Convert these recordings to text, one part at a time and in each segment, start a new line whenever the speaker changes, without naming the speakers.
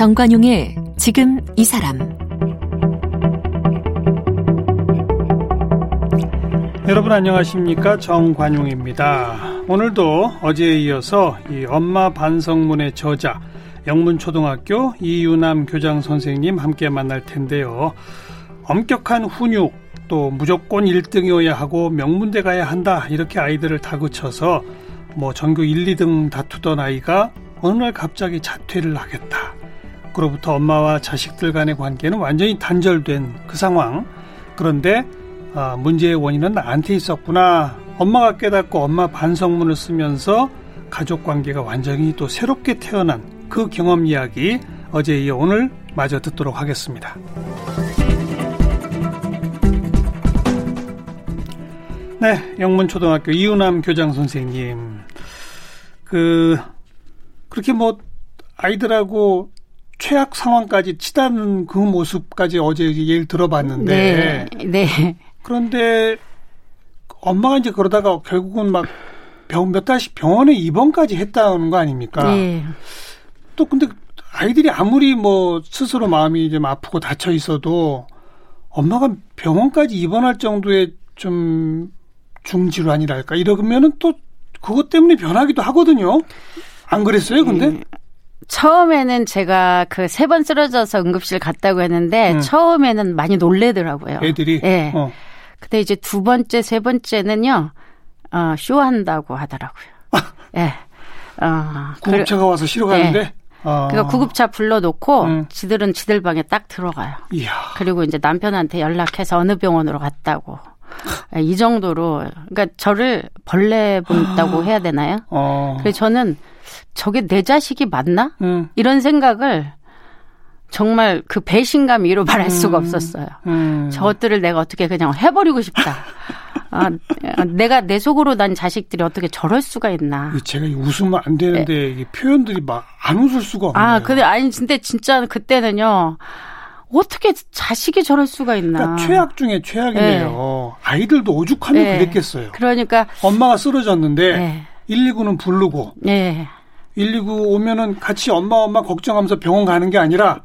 정관용의 지금 이 사람
여러분 안녕하십니까 정관용입니다. 오늘도 어제에 이어서 이 엄마 반성문의 저자 영문초등학교 이유남 교장 선생님 함께 만날 텐데요. 엄격한 훈육 또 무조건 1등이어야 하고 명문대 가야 한다 이렇게 아이들을 다그쳐서 뭐 전교 1, 2등 다투던 아이가 어느 날 갑자기 자퇴를 하겠다. 그로부터 엄마와 자식들 간의 관계는 완전히 단절된 그 상황. 그런데 아, 문제의 원인은 나한테 있었구나. 엄마가 깨닫고 엄마 반성문을 쓰면서 가족 관계가 완전히 또 새롭게 태어난 그 경험 이야기 어제 이어 오늘 마저 듣도록 하겠습니다. 네, 영문초등학교 이우남 교장 선생님. 그, 그렇게 뭐, 아이들하고 최악 상황까지 치닫는 그 모습까지 어제 예를 들어봤는데.
네. 네.
그런데 엄마가 이제 그러다가 결국은 막 병, 몇 달씩 병원에 입원까지 했다는 거 아닙니까?
네.
또 근데 아이들이 아무리 뭐 스스로 마음이 좀 아프고 다쳐 있어도 엄마가 병원까지 입원할 정도의 좀 중질환이랄까 이러면은 또 그것 때문에 변하기도 하거든요. 안 그랬어요, 근데? 네.
처음에는 제가 그 세 번 쓰러져서 응급실 갔다고 했는데 음. 처음에는 많이 놀래더라고요.
애들이.
네. 어. 근데 이제 두 번째, 세 번째는요, 어, 쇼한다고 하더라고요. 예. 네.
어, 구급차가 와서 쉬러 가는데? 네.
아. 그러니까 구급차 불러놓고 음. 지들은 지들 방에 딱 들어가요. 이야. 그리고 이제 남편한테 연락해서 어느 병원으로 갔다고. 예, 이 정도로 그러니까 저를 벌레 본다고 아. 해야 되나요? 어. 그래서 저는 저게 내 자식이 맞나? 음. 이런 생각을 정말 그 배신감 위로 말할 음. 수가 없었어요. 음. 저것들을 내가 어떻게 그냥 해버리고 싶다. 아, 내가 내 속으로 난 자식들이 어떻게 저럴 수가 있나.
제가 웃으면 안 되는데 네. 표현들이 막 안 웃을 수가 없네요.
아, 근데 아니 근데 진짜 그때는요. 어떻게 자식이 저럴 수가 있나.
그러니까 최악 중에 최악이네요. 네. 아이들도 오죽하면 네. 그랬겠어요.
그러니까
엄마가 쓰러졌는데 네. 119는 부르고 네. 119 오면은 같이 엄마 엄마 걱정하면서 병원 가는 게 아니라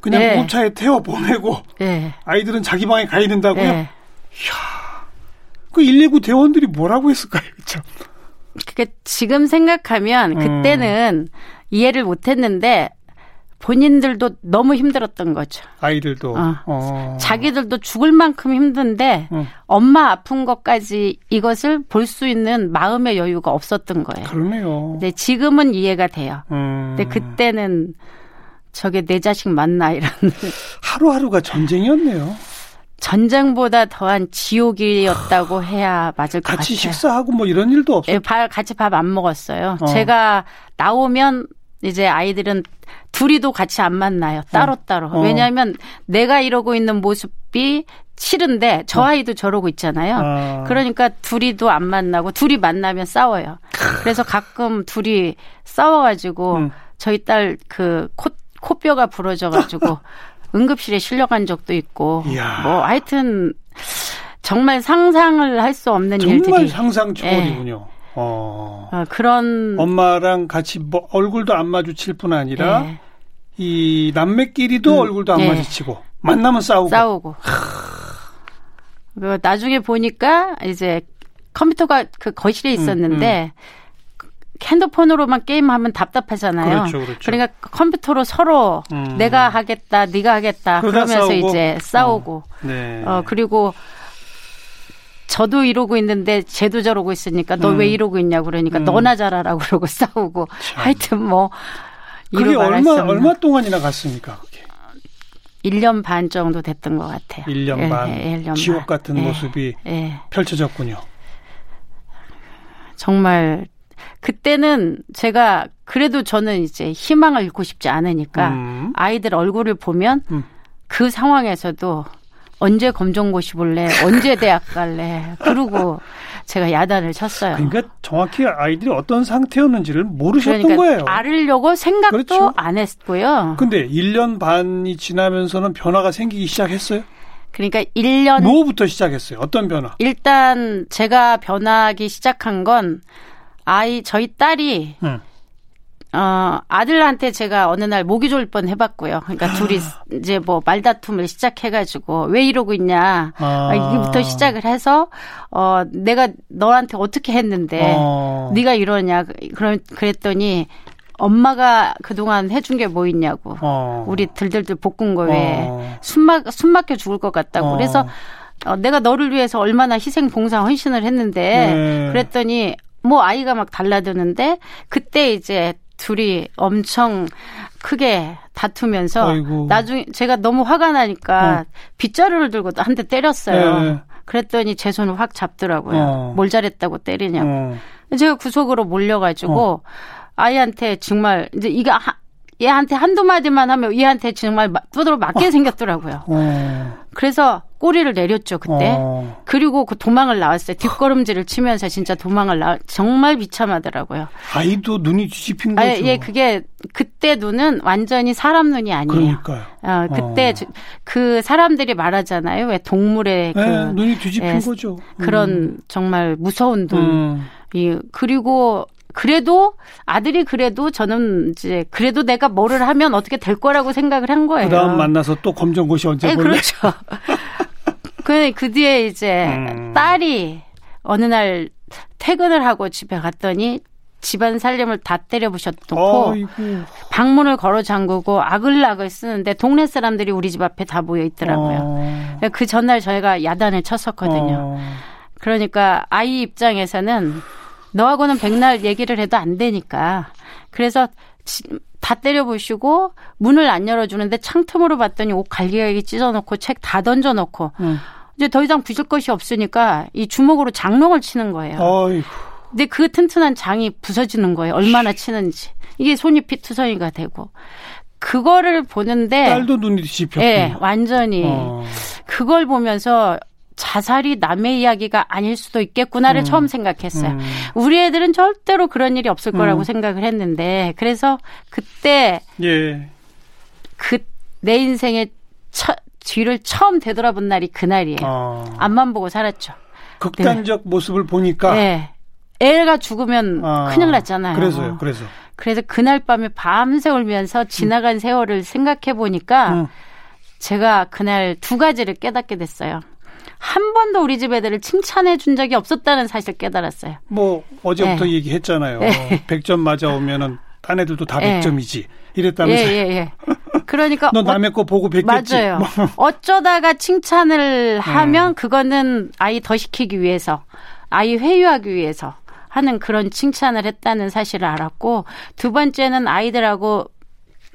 그냥 네. 구차에 태워 보내고 네. 아이들은 자기 방에 가야 된다고요? 네. 이야. 그 119 대원들이 뭐라고 했을까요? 참.
그게 지금 생각하면 음. 그때는 음. 이해를 못 했는데 본인들도 너무 힘들었던 거죠.
아이들도. 어.
어. 자기들도 죽을 만큼 힘든데 음. 엄마 아픈 것까지 이것을 볼 수 있는 마음의 여유가 없었던 거예요.
그러네요.
근데 지금은 이해가 돼요. 음. 근데 그때는 저게 내 자식 맞나 이런.
하루하루가 전쟁이었네요.
전쟁보다 더한 지옥이었다고 해야 맞을 것 같아요.
같이 식사하고 뭐 이런 일도 없어요. 예,
같이 밥 안 먹었어요. 어. 제가 나오면 이제 아이들은 둘이도 같이 안 만나요. 따로 따로. 어. 왜냐하면 내가 이러고 있는 모습이 싫은데 저 어. 아이도 저러고 있잖아요. 아. 그러니까 둘이도 안 만나고 둘이 만나면 싸워요. 그래서 가끔 둘이 싸워가지고 음. 저희 딸 그 코, 코뼈가 부러져가지고 응급실에 실려간 적도 있고 이야. 뭐 하여튼 정말 상상을 할 수 없는
정말
일들이 정말
상상 초월이군요. 예. 어.
어. 그런
엄마랑 같이 뭐 얼굴도 안 마주칠 뿐 아니라 예. 이 남매끼리도 음, 얼굴도 안 예. 마주치고 만나면 싸우고
싸우고. 그 나중에 보니까 이제 컴퓨터가 그 거실에 있었는데 음, 음. 핸드폰으로만 게임하면 답답하잖아요.
그렇죠, 그렇죠.
그러니까 컴퓨터로 서로 음. 내가 하겠다, 네가 하겠다 그러면서 싸우고. 이제 싸우고. 어, 네. 어 그리고 저도 이러고 있는데 쟤도 저러고 있으니까 너왜 음. 이러고 있냐고 그러니까 음. 너나 잘하라고 그러고 싸우고 참. 하여튼 뭐
그게 얼마 얼마 동안이나 갔습니까? 그게?
1년 반 정도 됐던 것 같아요.
1년 예, 반. 예, 1년 지옥 반. 같은 예, 모습이 예. 펼쳐졌군요.
정말 그때는 제가 그래도 저는 이제 희망을 잃고 싶지 않으니까 음. 아이들 얼굴을 보면 음. 그 상황에서도 언제 검정고시 볼래? 언제 대학 갈래? 그러고 제가 야단을 쳤어요.
그러니까 정확히 아이들이 어떤 상태였는지를 모르셨던 그러니까 거예요.
알으려고 생각도 그렇죠. 안 했고요.
근데 1년 반이 지나면서는 변화가 생기기 시작했어요?
그러니까 1년
뭐부터 시작했어요? 어떤 변화?
일단 제가 변하기 시작한 건 아이 저희 딸이 응. 어, 아들한테 제가 어느 날 모기 졸뻔 해봤고요. 그러니까 둘이 이제 뭐 말다툼을 시작해가지고 왜 이러고 있냐. 아. 이부터 시작을 해서 어 내가 너한테 어떻게 했는데 어. 네가 이러냐. 그럼 그랬더니 엄마가 그동안 해준 게 뭐 있냐고. 어. 우리 들들들 볶은 거에 어. 숨막 숨 막혀 죽을 것 같다고. 어. 그래서 어, 내가 너를 위해서 얼마나 희생 봉사 헌신을 했는데 네. 그랬더니 뭐 아이가 막 달라드는데 그때 이제 둘이 엄청 크게 다투면서 아이고. 나중에 제가 너무 화가 나니까 어. 빗자루를 들고 한 대 때렸어요. 네. 그랬더니 제 손을 확 잡더라고요. 어. 뭘 잘했다고 때리냐고. 어. 제가 구석으로 몰려가지고 어. 아이한테 정말 이제 이거 하, 얘한테 한두 마디만 하면 얘한테 정말 두드러 맞게 어. 생겼더라고요. 어. 그래서 꼬리를 내렸죠 그때. 어. 그리고 그 도망을 나왔어요. 뒷걸음질을 치면서 진짜 도망을 나. 정말 비참하더라고요.
아이도 눈이 뒤집힌 거죠. 아,
예, 그게 그때 눈은 완전히 사람 눈이 아니에요.
그러니까요.
어, 그때 어. 그 사람들이 말하잖아요. 왜 동물의 네, 그
눈이 뒤집힌 예, 거죠.
음. 그런 정말 무서운 눈. 음. 이 그리고 그래도 아들이 그래도 저는 이제 그래도 내가 뭐를 하면 어떻게 될 거라고 생각을 한 거예요.
그다음 만나서 또 검정고시 언제
네,
볼래?
그렇죠. 그, 그 뒤에 이제 음. 딸이 어느 날 퇴근을 하고 집에 갔더니 집안 살림을 다 때려부셨놓고 방문을 걸어 잠그고 아글락을 쓰는데 동네 사람들이 우리 집 앞에 다 모여 있더라고요. 어. 그 전날 저희가 야단을 쳤었거든요. 어. 그러니까 아이 입장에서는 너하고는 백날 얘기를 해도 안 되니까. 그래서 다 때려부시고 문을 안 열어주는데 창틈으로 봤더니 옷 갈기갈기 찢어놓고 책 다 던져놓고 음. 이제 더 이상 부실 것이 없으니까 이 주먹으로 장롱을 치는 거예요. 어이구. 근데 그 튼튼한 장이 부서지는 거예요. 얼마나 치는지. 이게 손이 피투성이가 되고. 그거를 보는데
딸도 눈이 뒤집혔고.
예, 완전히 어. 그걸 보면서 자살이 남의 이야기가 아닐 수도 있겠구나를 음. 처음 생각했어요. 음. 우리 애들은 절대로 그런 일이 없을 거라고 음. 생각을 했는데 그래서 그때 예. 그내 인생의 처, 뒤를 처음 되돌아본 날이 그날이에요. 어. 앞만 보고 살았죠.
극단적 네. 모습을 보니까
네. 애가 죽으면 아. 큰일 났잖아요.
그래서요. 그래서
그래서 그날 밤에 밤새 울면서 지나간 음. 세월을 생각해 보니까 음. 제가 그날 두 가지를 깨닫게 됐어요. 한 번도 우리 집 애들을 칭찬해 준 적이 없었다는 사실 깨달았어요.
뭐 어제부터 네. 얘기했잖아요. 네. 100점 맞아 오면은 딴 애들도 다 네. 100점이지. 이랬다면서요. 예, 예, 예.
그러니까
너 남의 어, 거 보고 뵙겠지.
맞아요. 뭐. 어쩌다가 칭찬을 하면 음. 그거는 아이 더 시키기 위해서, 아이 회유하기 위해서 하는 그런 칭찬을 했다는 사실을 알았고 두 번째는 아이들하고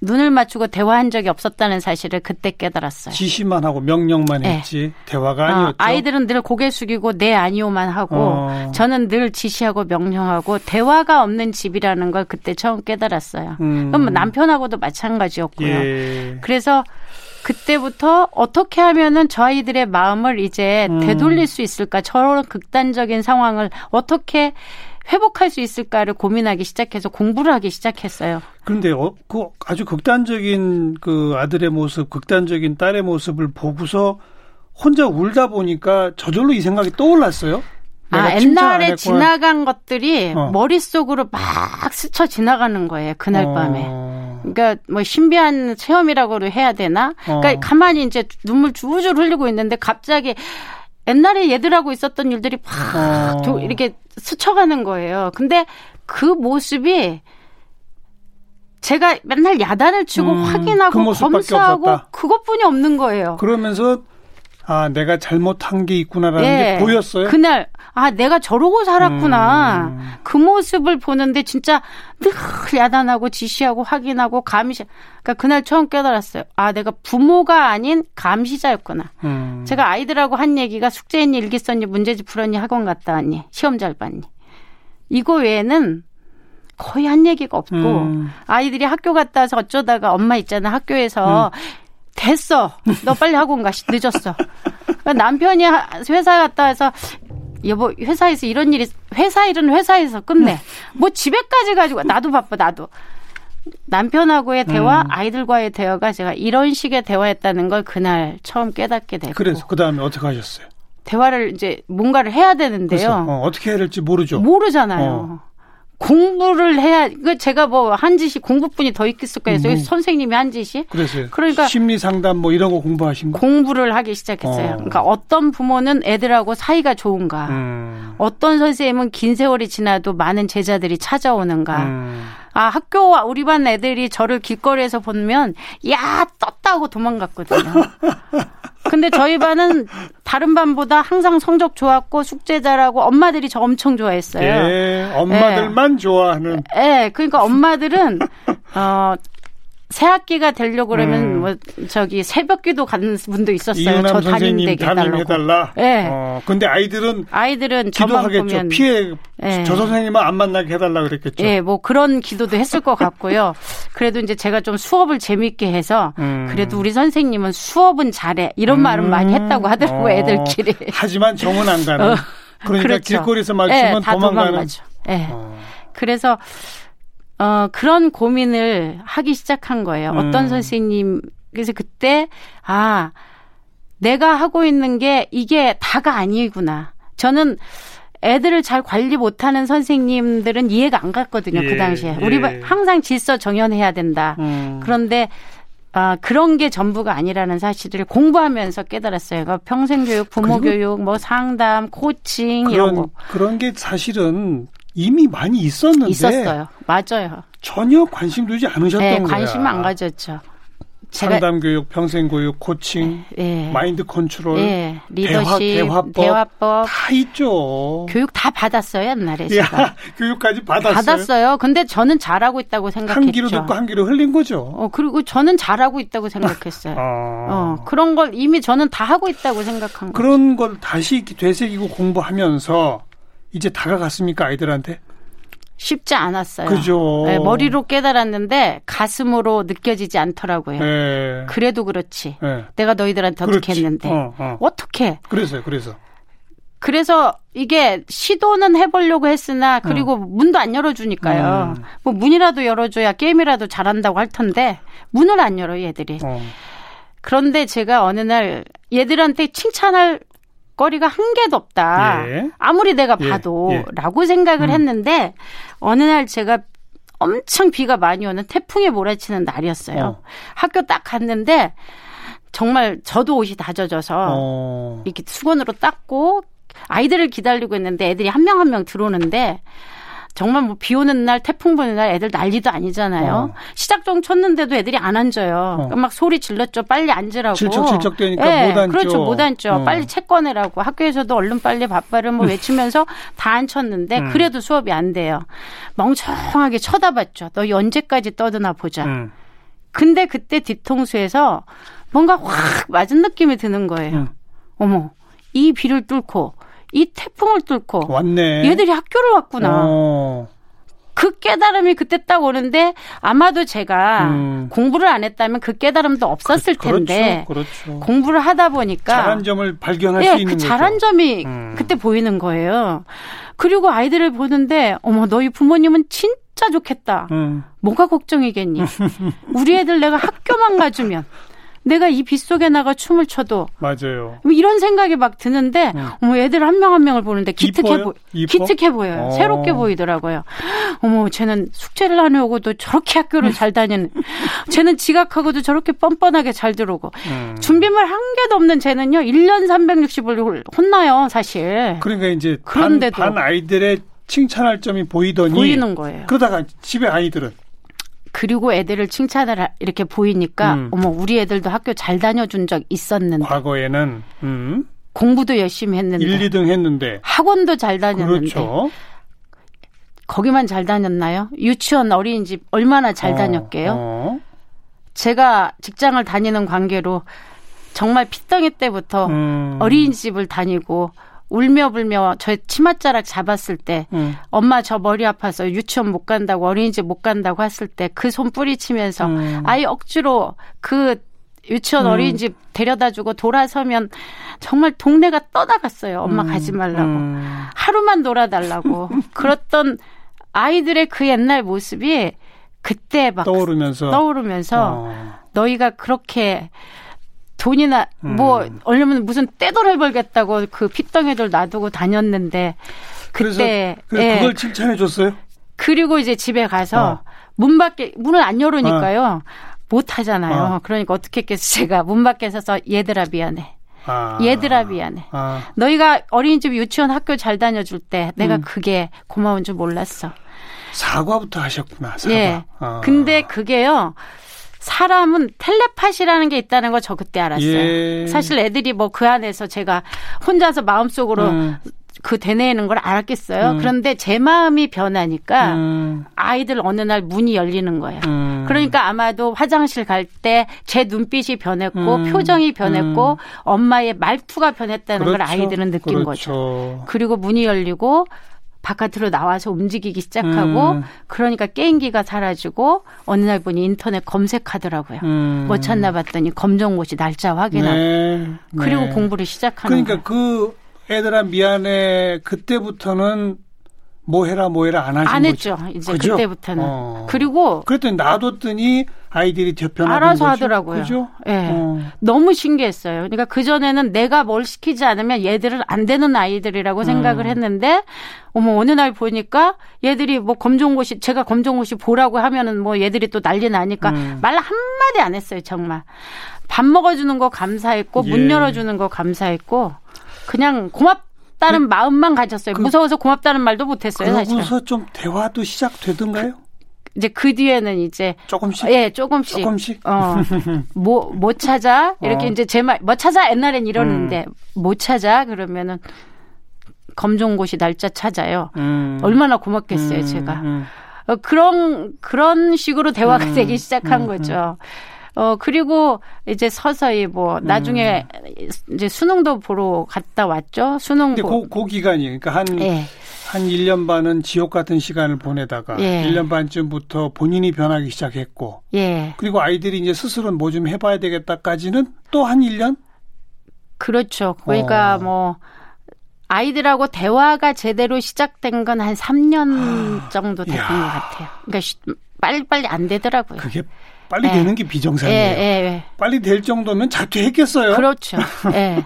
눈을 맞추고 대화한 적이 없었다는 사실을 그때 깨달았어요.
지시만 하고 명령만 네. 했지 대화가 어, 아니었죠. 어,
아이들은 늘 고개 숙이고 네 아니오만 하고 어. 저는 늘 지시하고 명령하고 대화가 없는 집이라는 걸 그때 처음 깨달았어요. 음. 그럼 남편하고도 마찬가지였고요. 예. 그래서 그때부터 어떻게 하면은 저 아이들의 마음을 이제 음. 되돌릴 수 있을까? 저런 극단적인 상황을 어떻게 회복할 수 있을까를 고민하기 시작해서 공부를 하기 시작했어요.
그런데 어, 그 아주 극단적인 그 아들의 모습, 극단적인 딸의 모습을 보고서 혼자 울다 보니까 저절로 이 생각이 떠올랐어요.
아, 옛날에 지나간 것들이 어. 머릿속으로 막 스쳐 지나가는 거예요. 그날 어. 밤에. 그러니까 뭐 신비한 체험이라고 해야 되나? 그러니까 어. 가만히 이제 눈물 줄줄 흘리고 있는데 갑자기 옛날에 얘들하고 있었던 일들이 팍 어. 이렇게 스쳐가는 거예요. 근데 그 모습이 제가 맨날 야단을 치고 음, 확인하고 그 검사하고 없었다. 그것뿐이 없는 거예요.
그러면서 아 내가 잘못한 게 있구나라는 네. 게 보였어요.
그날 아 내가 저러고 살았구나 음. 그 모습을 보는데 진짜 늘 야단하고 지시하고 확인하고 감시 그러니까 그날 처음 깨달았어요. 아 내가 부모가 아닌 감시자였구나. 음. 제가 아이들하고 한 얘기가 숙제했니 일기 썼니 문제집 풀었니 학원 갔다 왔니 시험 잘 봤니 이거 외에는 거의 한 얘기가 없고 음. 아이들이 학교 갔다 와서 어쩌다가 엄마 있잖아 학교에서 음. 됐어. 너 빨리 학원 가. 늦었어. 그러니까 남편이 회사 갔다 와서 여보 회사에서 이런 일이 회사 일은 회사에서 끝내. 뭐 집에까지 가지고 나도 바빠 나도. 남편하고의 대화, 음. 아이들과의 대화가 제가 이런 식의 대화였다는 걸 그날 처음 깨닫게 되고.
그래서 그 다음에 어떻게 하셨어요?
대화를 이제 뭔가를 해야 되는데요.
어, 떻게 해야 될지 모르죠.
모르잖아요. 어. 공부를 해야 그 제가 뭐 한 짓이 공부뿐이 더 있겠을까요? 음. 선생님이 한 짓이
그래서 그러니까 심리 상담 뭐 이런 거 공부하신 거
공부를 하기 시작했어요. 어. 그러니까 어떤 부모는 애들하고 사이가 좋은가, 음. 어떤 선생님은 긴 세월이 지나도 많은 제자들이 찾아오는가. 음. 아, 학교 우리 반 애들이 저를 길거리에서 보면 야 떴다 하고 도망갔거든요. 근데 저희 반은 다른 반보다 항상 성적 좋았고 숙제 잘하고 엄마들이 저 엄청 좋아했어요.
예, 엄마들만 예. 좋아하는.
예, 그러니까 엄마들은 어 새 학기가 되려고 그러면 음. 뭐 저기 새벽기도 가는 분도 있었어요.
저 담임되게 해달라. 예. 네. 어, 근데 아이들은
아이들은
기도하겠죠. 피해 네. 저 선생님은 안 만나게 해달라 그랬겠죠.
예, 뭐 그런 기도도 했을 것 같고요. 그래도 이제 제가 좀 수업을 재밌게 해서 음. 그래도 우리 선생님은 수업은 잘해 이런 음. 말은 많이 했다고 하더라고 요 어. 애들끼리.
하지만 정은 안 가는. 어. 그러니까 그렇죠. 길거리에서 마주치면 예, 도망가는.
예. 어. 그래서 어, 그런 고민을 하기 시작한 거예요. 음. 어떤 선생님, 그래서 그때, 아, 내가 하고 있는 게 이게 다가 아니구나. 저는 애들을 잘 관리 못하는 선생님들은 이해가 안 갔거든요. 그 예, 그 당시에. 예. 우리 항상 질서 정연해야 된다. 음. 그런데 아, 그런 게 전부가 아니라는 사실을 공부하면서 깨달았어요. 그러니까 평생교육, 부모교육, 뭐 상담, 코칭 이런 거.
그런 게 사실은 이미 많이 있었는데
있었어요. 맞아요.
전혀 관심 두지 않으셨던 네,
거야. 관심 안 가졌죠.
상담 교육, 평생 교육, 코칭, 네. 마인드 컨트롤, 네. 리더십, 대화, 대화 법,
대화법
다 있죠.
교육 다 받았어요 옛날에 제가.
야, 교육까지 받았어요.
받았어요. 근데 저는 잘하고 있다고 생각했죠.
한 귀로 듣고 한 귀로 흘린 거죠.
어 그리고 저는 잘하고 있다고 생각했어요. 어. 어 그런 걸 이미 저는 다 하고 있다고 생각한
거죠. 그런 걸 다시 되새기고 공부하면서 이제 다가갔습니까 아이들한테?
쉽지 않았어요.
그죠.
네, 머리로 깨달았는데 가슴으로 느껴지지 않더라고요. 네. 그래도 그렇지. 네. 내가 너희들한테 그렇지. 어떻게 했는데 어, 어. 어떻게?
그래서요. 그래서.
그래서 이게 시도는 해보려고 했으나 그리고 어. 문도 안 열어주니까요. 음. 뭐 문이라도 열어줘야 게임이라도 잘한다고 할 텐데 문을 안 열어 얘들이. 어. 그런데 제가 어느 날 얘들한테 칭찬할 거리가 한 개도 없다. 예. 아무리 내가 예. 봐도 예. 라고 생각을 음. 했는데 어느 날 제가 엄청 비가 많이 오는 태풍에 몰아치는 날이었어요. 어. 학교 딱 갔는데 정말 저도 옷이 다 젖어서 어. 이렇게 수건으로 닦고 아이들을 기다리고 있는데 애들이 한 명 한 명 들어오는데 정말 뭐 비 오는 날 태풍 부는 날 애들 난리도 아니잖아요. 어. 시작종 쳤는데도 애들이 안 앉아요. 어. 막 소리 질렀죠. 빨리 앉으라고.
질척질척 되니까 네, 못 앉죠.
그렇죠. 못 앉죠. 어. 빨리 책 꺼내라고. 학교에서도 얼른 빨리 밥발을 뭐 외치면서 다 앉혔는데 음. 그래도 수업이 안 돼요. 멍청하게 쳐다봤죠. 너 언제까지 떠드나 보자. 음. 근데 그때 뒤통수에서 뭔가 확 맞은 느낌이 드는 거예요. 음. 어머, 이 비를 뚫고 이 태풍을 뚫고
왔네.
얘들이 학교를 왔구나. 어. 그 깨달음이 그때 딱 오는데 아마도 제가 음. 공부를 안 했다면 그 깨달음도 없었을 그, 그렇죠, 텐데 그렇죠. 공부를 하다 보니까
잘한 점을 발견할 네, 수 있는
그 잘한 점이 음. 그때 보이는 거예요. 그리고 아이들을 보는데 어머 너희 부모님은 진짜 좋겠다. 음. 뭐가 걱정이겠니? 우리 애들 내가 학교만 가주면 내가 이 빗 속에 나가 춤을 춰도
맞아요.
뭐 이런 생각이 막 드는데 음. 어머 애들 한 명한 한 명을 보는데 기특해 보 기특해 보여요. 어. 새롭게 보이더라고요. 어머 쟤는 숙제를 안 해오고도 저렇게 학교를 잘 다니는 쟤는 지각하고도 저렇게 뻔뻔하게 잘 들어오고 음. 준비물 한 개도 없는 쟤는요 1년 360을 혼나요 사실.
그러니까 이제 그런데도 반, 반 아이들의 칭찬할 점이 보이더니
보이는 거예요.
그러다가 집에 아이들은
그리고 애들을 칭찬을 이렇게 보이니까 음. 어머 우리 애들도 학교 잘 다녀준 적 있었는데
과거에는 음.
공부도 열심히 했는데
1, 2등 했는데
학원도 잘 다녔는데
그렇죠.
거기만 잘 다녔나요? 유치원 어린이집 얼마나 잘 어, 다녔게요? 어. 제가 직장을 다니는 관계로 정말 피덩이 때부터 음. 어린이집을 다니고 울며 불며 저 치맛자락 잡았을 때 음. 엄마 저 머리 아파서 유치원 못 간다고 어린이집 못 간다고 했을 때 그 손 뿌리치면서 음. 아이 억지로 그 유치원 음. 어린이집 데려다 주고 돌아서면 정말 동네가 떠나갔어요. 엄마 음. 가지 말라고 음. 하루만 놀아달라고 그랬던 아이들의 그 옛날 모습이 그때 막
떠오르면서
떠오르면서 어. 너희가 그렇게 돈이나 뭐 음. 얼려면 무슨 떼돌을 벌겠다고 그 핏덩이들 놔두고 다녔는데 그때
그래서, 그래서 예. 그걸 칭찬해 줬어요?
그리고 이제 집에 가서 어. 문 밖에 문을 안 열으니까요. 어. 못 하잖아요. 어. 그러니까 어떻게 했겠어 제가 문 밖에 서서 얘들아 미안해. 아. 얘들아 미안해. 아. 너희가 어린이집 유치원 학교 잘 다녀줄 때 내가 음. 그게 고마운 줄 몰랐어.
사과부터 하셨구나. 사과. 예.
아. 근데 그게요. 사람은 텔레파시라는 게 있다는 걸 저 그때 알았어요. 예. 사실 애들이 뭐 그 안에서 제가 혼자서 마음속으로 음. 그 되뇌는 걸 알았겠어요. 음. 그런데 제 마음이 변하니까 음. 아이들 어느 날 문이 열리는 거예요. 음. 그러니까 아마도 화장실 갈 때 제 눈빛이 변했고 음. 표정이 변했고 음. 엄마의 말투가 변했다는 그렇죠. 걸 아이들은 느낀 그렇죠. 거죠. 그리고 문이 열리고 바깥으로 나와서 움직이기 시작하고 음. 그러니까 게임기가 사라지고 어느 날 보니 인터넷 검색하더라고요. 음. 뭐 찾나 봤더니 검정고시 날짜 확인하고 네. 그리고 네. 공부를 시작하는
그러니까 거예요. 그 애들아 미안해 그때부터는 뭐 해라 뭐 해라 안 하신
안 했죠. 이제 그죠? 그때부터는. 어. 그리고
그랬더니 놔뒀더니 아이들이
변하는 알아서 거죠? 하더라고요.
그죠?
예. 네. 어. 너무 신기했어요. 그러니까 그 전에는 내가 뭘 시키지 않으면 얘들은 안 되는 아이들이라고 음. 생각을 했는데 어머 어느 날 보니까 얘들이 뭐 검정고시 제가 검정고시 보라고 하면은 뭐 얘들이 또 난리 나니까 음. 말 한마디 안 했어요, 정말. 밥 먹어 주는 거 감사했고 예. 문 열어 주는 거 감사했고 그냥 고맙 고맙다는 그, 마음만 가졌어요. 그, 무서워서 고맙다는 말도 못했어요.
그러고서. 좀 대화도 시작되던가요?
이제 그 뒤에는 이제
조금씩
예 조금씩
조금씩
어뭐뭐 뭐 찾아 이렇게 어. 이제 제 말 뭐 찾아 옛날엔 이러는데 음. 뭐 찾아 그러면은 검정고시 날짜 찾아요 음. 얼마나 고맙겠어요 음. 제가 음. 어, 그런 그런 식으로 대화가 음. 되기 시작한 음. 거죠. 어, 그리고 이제 서서히 뭐 나중에 음. 이제 수능도 보러 갔다 왔죠. 수능.
근데 고, 그 기간이 그러니까 한, 예. 한 1년 반은 지옥 같은 시간을 보내다가 예. 1년 반쯤부터 본인이 변하기 시작했고. 예. 그리고 아이들이 이제 스스로 뭐 좀 해봐야 되겠다까지는 또 한 1년?
그렇죠. 그러니까 어. 뭐 아이들하고 대화가 제대로 시작된 건 한 3년 아, 정도 됐던 야. 것 같아요. 그러니까 빨리빨리 안 되더라고요.
그게 빨리 네. 되는 게 비정상이에요. 예, 예, 예. 빨리 될 정도면 자퇴했겠어요.
그렇죠. 예.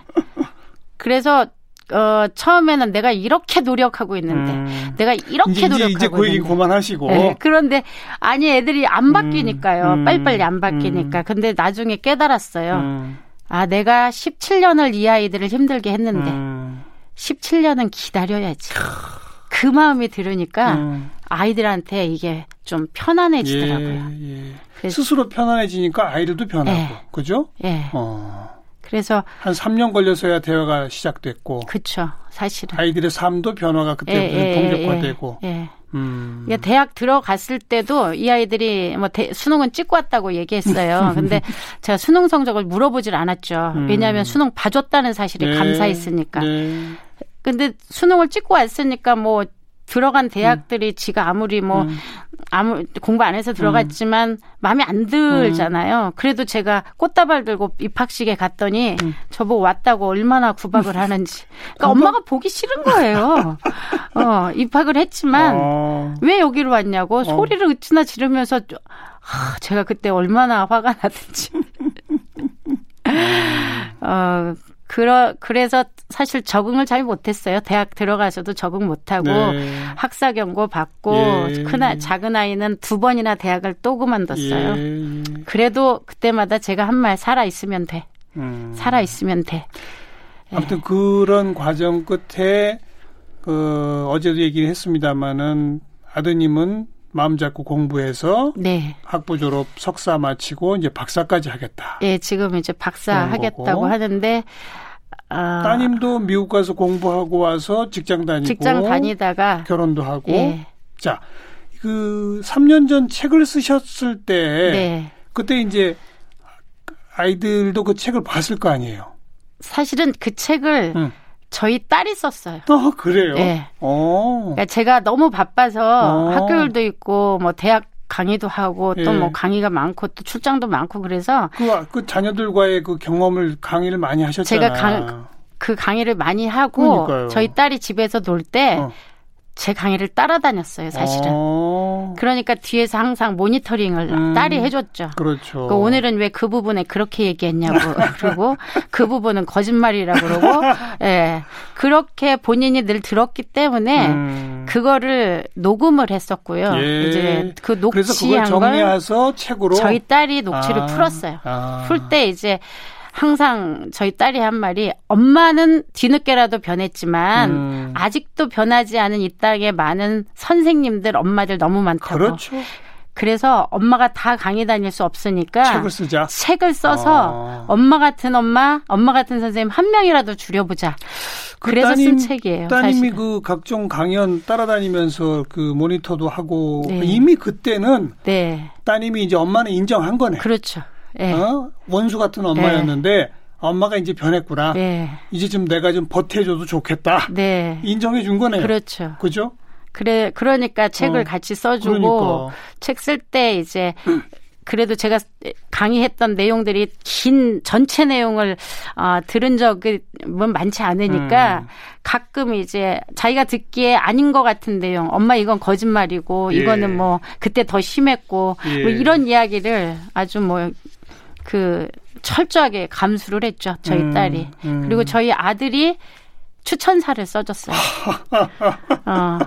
그래서 어, 처음에는 내가 이렇게 노력하고 있는데, 음. 내가 이렇게 이제, 노력하고 이제 그
얘기 그만하시고.
네, 그런데, 아니, 애들이 안 음. 바뀌니까요. 음. 빨리빨리 안 바뀌니까. 음. 근데 나중에 깨달았어요. 음. 아, 내가 17년을 이 아이들을 힘들게 했는데, 17년은 기다려야지. 그 마음이 들으니까, 아이들한테 이게 좀 편안해지더라고요. 예,
예. 스스로 편안해지니까 아이들도 변하고, 예. 그죠? 예.
어. 그래서
한 3년 걸려서야 대화가 시작됐고,
그렇죠. 사실은
아이들의 삶도 변화가 그때부터 예, 예, 본격화되고. 예,
음. 대학 들어갔을 때도 이 아이들이 뭐 대, 수능은 찍고 왔다고 얘기했어요. 근데 제가 수능 성적을 물어보질 않았죠. 음. 왜냐하면 수능 봐줬다는 사실이 네. 감사했으니까. 네. 근데 수능을 찍고 왔으니까 뭐 들어간 대학들이 음. 지가 아무리 뭐 음. 아무 공부 안 해서 들어갔지만 음. 마음에 안 들잖아요. 음. 그래도 제가 꽃다발 들고 입학식에 갔더니 음. 저보고 왔다고 얼마나 구박을 하는지. 그러니까 엄마가 보기 싫은 거예요. 어, 입학을 했지만 어. 왜 여기로 왔냐고 어. 소리를 으치나 지르면서 아, 제가 그때 얼마나 화가 나든지. 어, 그러, 그래서 사실 적응을 잘 못했어요. 대학 들어가서도 적응 못하고 네. 학사 경고 받고 예. 큰 작은 아이는 두 번이나 대학을 또 그만뒀어요. 예. 그래도 그때마다 제가 한 말 살아 있으면 돼. 음. 살아 있으면 돼.
아무튼 예. 그런 과정 끝에 그 어제도 얘기를 했습니다마는 아드님은 마음 잡고 공부해서 네. 학부 졸업 석사 마치고 이제 박사까지 하겠다.
예, 지금 이제 박사 하겠다고 거고. 하는데
아, 따님도 미국 가서 공부하고 와서 직장 다니고
직장 다니다가
결혼도 하고 예. 자, 그 3년 전 책을 쓰셨을 때 네. 그때 이제 아이들도 그 책을 봤을 거 아니에요.
사실은 그 책을 응. 저희 딸이 썼어요.
어, 그래요? 네. 어.
그러니까 제가 너무 바빠서 어. 학교 일도 있고 뭐 대학 강의도 하고 또뭐 예. 강의가 많고 또 출장도 많고 그래서
그, 그 자녀들과의 그 경험을 강의를 많이 하셨잖아요.
제가 강, 그 강의를 많이 하고 그러니까요. 저희 딸이 집에서 놀때 어. 제 강의를 따라다녔어요, 사실은. 어. 그러니까 뒤에서 항상 모니터링을 음. 딸이 해줬죠.
그렇죠.
그러니까 오늘은 왜 그 부분에 그렇게 얘기했냐고. 그리고 그 부분은 거짓말이라 그러고, 예. 그렇게 본인이 늘 들었기 때문에 음. 그거를 녹음을 했었고요. 예. 이제 그 녹취한 걸
책으로
저희 딸이 녹취를 아. 풀었어요. 아. 풀때 이제 항상 저희 딸이 한 말이 엄마는 뒤늦게라도 변했지만 음. 아직도 변하지 않은 이 땅에 많은 선생님들 엄마들 너무 많다고.
그렇죠.
그래서 엄마가 다 강의 다닐 수 없으니까
책을 쓰자.
책을 써서 어. 엄마 같은 엄마, 엄마 같은 선생님 한 명이라도 줄여보자. 그 그래서 따님, 쓴 책이에요.
따님이 사실은. 그 각종 강연 따라다니면서 그 모니터도 하고 네. 이미 그때는 네. 따님이 이제 엄마는 인정한 거네.
그렇죠. 네.
어? 원수 같은 엄마였는데 네. 엄마가 이제 변했구나. 네. 이제 좀 내가 좀 버텨줘도 좋겠다. 네. 인정해 준 거네요.
그렇죠.
그죠?
그래 그러니까 책을 어, 같이 써주고 그러니까. 책쓸 때 이제 그래도 제가 강의했던 내용들이 긴 전체 내용을 어, 들은 적은 많지 않으니까 음. 가끔 이제 자기가 듣기에 아닌 것 같은 내용, 엄마 이건 거짓말이고 예. 이거는 뭐 그때 더 심했고 예. 뭐 이런 이야기를 아주 뭐 그 철저하게 감수를 했죠 저희 음. 딸이 음. 그리고 저희 아들이 추천사를 써줬어요. 어,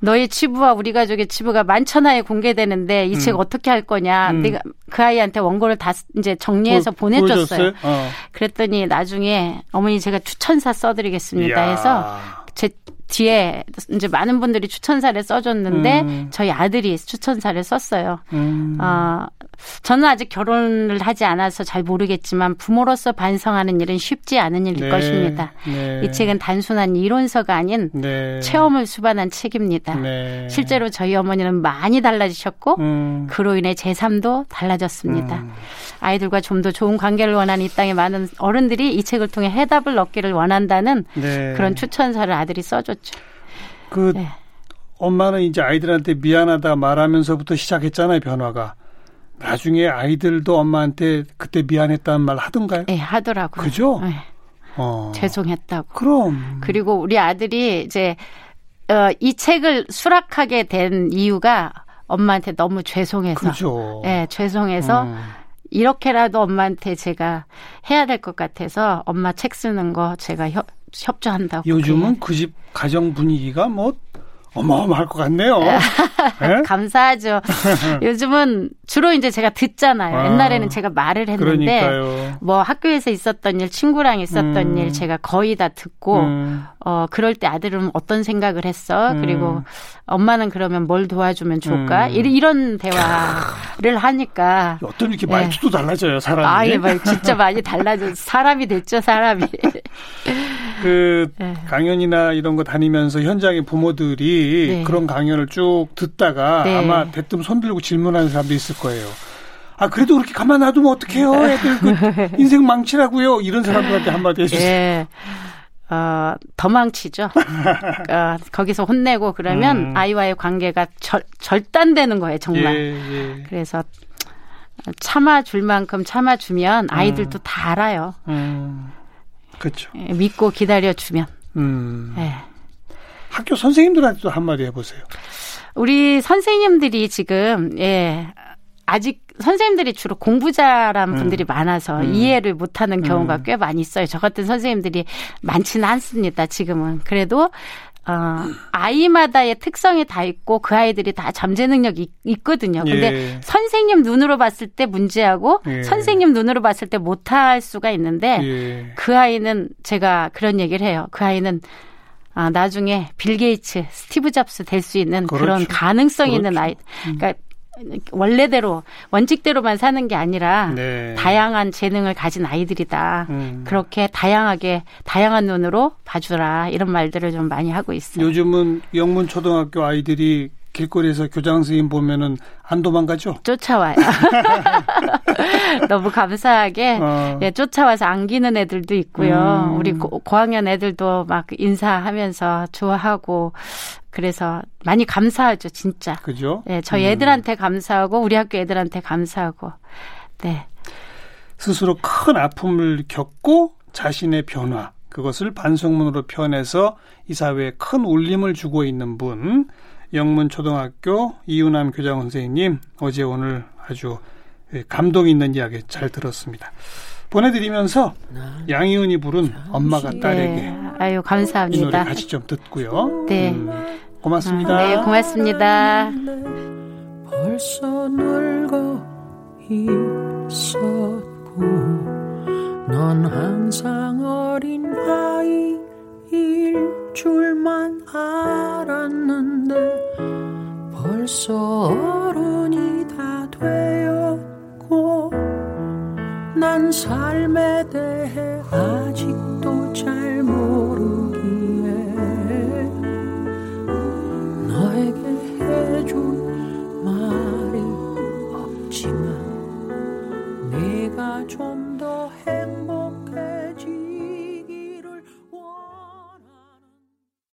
너의 치부와 우리 가족의 치부가 만천하에 공개되는데 이책 음. 어떻게 할 거냐. 음. 내가 그 아이한테 원고를 다 이제 정리해서 보, 보내줬어요. 어. 그랬더니 나중에 어머니 제가 추천사 써드리겠습니다 이야. 해서 제 뒤에 이제 많은 분들이 추천사를 써줬는데 음. 저희 아들이 추천사를 썼어요. 음. 어, 저는 아직 결혼을 하지 않아서 잘 모르겠지만 부모로서 반성하는 일은 쉽지 않은 일일 네. 것입니다. 네. 이 책은 단순한 이론서가 아닌 네. 체험을 수반한 책입니다. 네. 실제로 저희 어머니는 많이 달라지셨고 음. 그로 인해 제 삶도 달라졌습니다. 음. 아이들과 좀 더 좋은 관계를 원하는 이 땅의 많은 어른들이 이 책을 통해 해답을 얻기를 원한다는 네. 그런 추천사를 아들이 써줬죠.
그 네. 엄마는 이제 아이들한테 미안하다 말하면서부터 시작했잖아요 변화가. 나중에 아이들도 엄마한테 그때 미안했다는 말 하던가요?
네, 하더라고요.
그죠? 네.
어. 죄송했다고.
그럼.
그리고 우리 아들이 이제 어, 이 책을 수락하게 된 이유가 엄마한테 너무 죄송해서.
그죠.
네, 죄송해서 음. 이렇게라도 엄마한테 제가 해야 될 것 같아서 엄마 책 쓰는 거 제가 협, 협조한다고.
요즘은 그집 가정 분위기가 뭐 어마어마할 것 같네요. 네?
감사하죠. 요즘은 주로 이제 제가 듣잖아요. 아, 옛날에는 제가 말을 했는데 그러니까요. 뭐 학교에서 있었던 일, 친구랑 있었던 음. 일 제가 거의 다 듣고 음. 어 그럴 때 아들은 어떤 생각을 했어? 음. 그리고 엄마는 그러면 뭘 도와주면 좋을까? 음. 이런 대화를 하니까
어떤 이렇게 말투도 네. 달라져요, 사람이. 아,
예, 말 진짜 많이 달라져. 사람이 됐죠, 사람이.
그 네. 강연이나 이런 거 다니면서 현장의 부모들이 네. 그런 강연을 쭉 듣다가 네. 아마 대뜸 손들고 질문하는 사람도 있을 거예요. 아 그래도 그렇게 가만 놔두면 어떡해요? 애들 그 인생 망치라고요. 이런 사람들한테 한마디 해주세요. 예.
어, 더 망치죠. 어, 거기서 혼내고 그러면 음. 아이와의 관계가 절, 절단되는 거예요, 정말. 예, 예. 그래서 참아줄 만큼 참아주면 아이들도 음. 다 알아요. 음.
그렇죠.
예, 믿고 기다려주면. 음. 예.
학교 선생님들한테도 한마디 해보세요.
우리 선생님들이 지금 예 아직 선생님들이 주로 공부자란 음. 분들이 많아서 음. 이해를 못하는 경우가 음. 꽤 많이 있어요. 저 같은 선생님들이 많지는 않습니다. 지금은 그래도 어, 아이마다의 특성이 다 있고 그 아이들이 다 잠재 능력이 있거든요. 근데 예. 선생님 눈으로 봤을 때 문제하고 예. 선생님 눈으로 봤을 때 못할 수가 있는데 예. 그 아이는 제가 그런 얘기를 해요. 그 아이는 아, 나중에 빌 게이츠, 스티브 잡스 될 수 있는 그렇죠. 그런 가능성 그렇죠. 있는 아이. 그러니까 원래대로 원칙대로만 사는 게 아니라 네. 다양한 재능을 가진 아이들이다. 음. 그렇게 다양하게 다양한 눈으로 봐주라 이런 말들을 좀 많이 하고 있어요.
요즘은 영문 초등학교 아이들이 길거리에서 교장 선생님 보면은 안 도망가죠?
쫓아와요. 너무 감사하게 어. 예, 쫓아와서 안기는 애들도 있고요. 음. 우리 고, 고학년 애들도 막 인사하면서 좋아하고 그래서 많이 감사하죠, 진짜.
그죠?
네, 저희 음. 애들한테 감사하고 우리 학교 애들한테 감사하고. 네.
스스로 큰 아픔을 겪고 자신의 변화 그것을 반성문으로 표현해서 이 사회에 큰 울림을 주고 있는 분 영문초등학교 이윤남 교장 선생님 어제 오늘 아주 감동 있는 이야기 잘 들었습니다. 보내드리면서 양희은이 부른 엄마가 딸에게 네.
아유 감사합니다.
이 노래 같이 좀 듣고요.
네. 음,
고맙습니다.
네, 고맙습니다.
벌써 늙어 있었고 넌 항상 어린 아이일 줄만 알았는데 벌써 어른이 다 되었고 난 삶에 대해 아직도 잘 모르기에 너에게 해줄 말이 없지만 네가 좀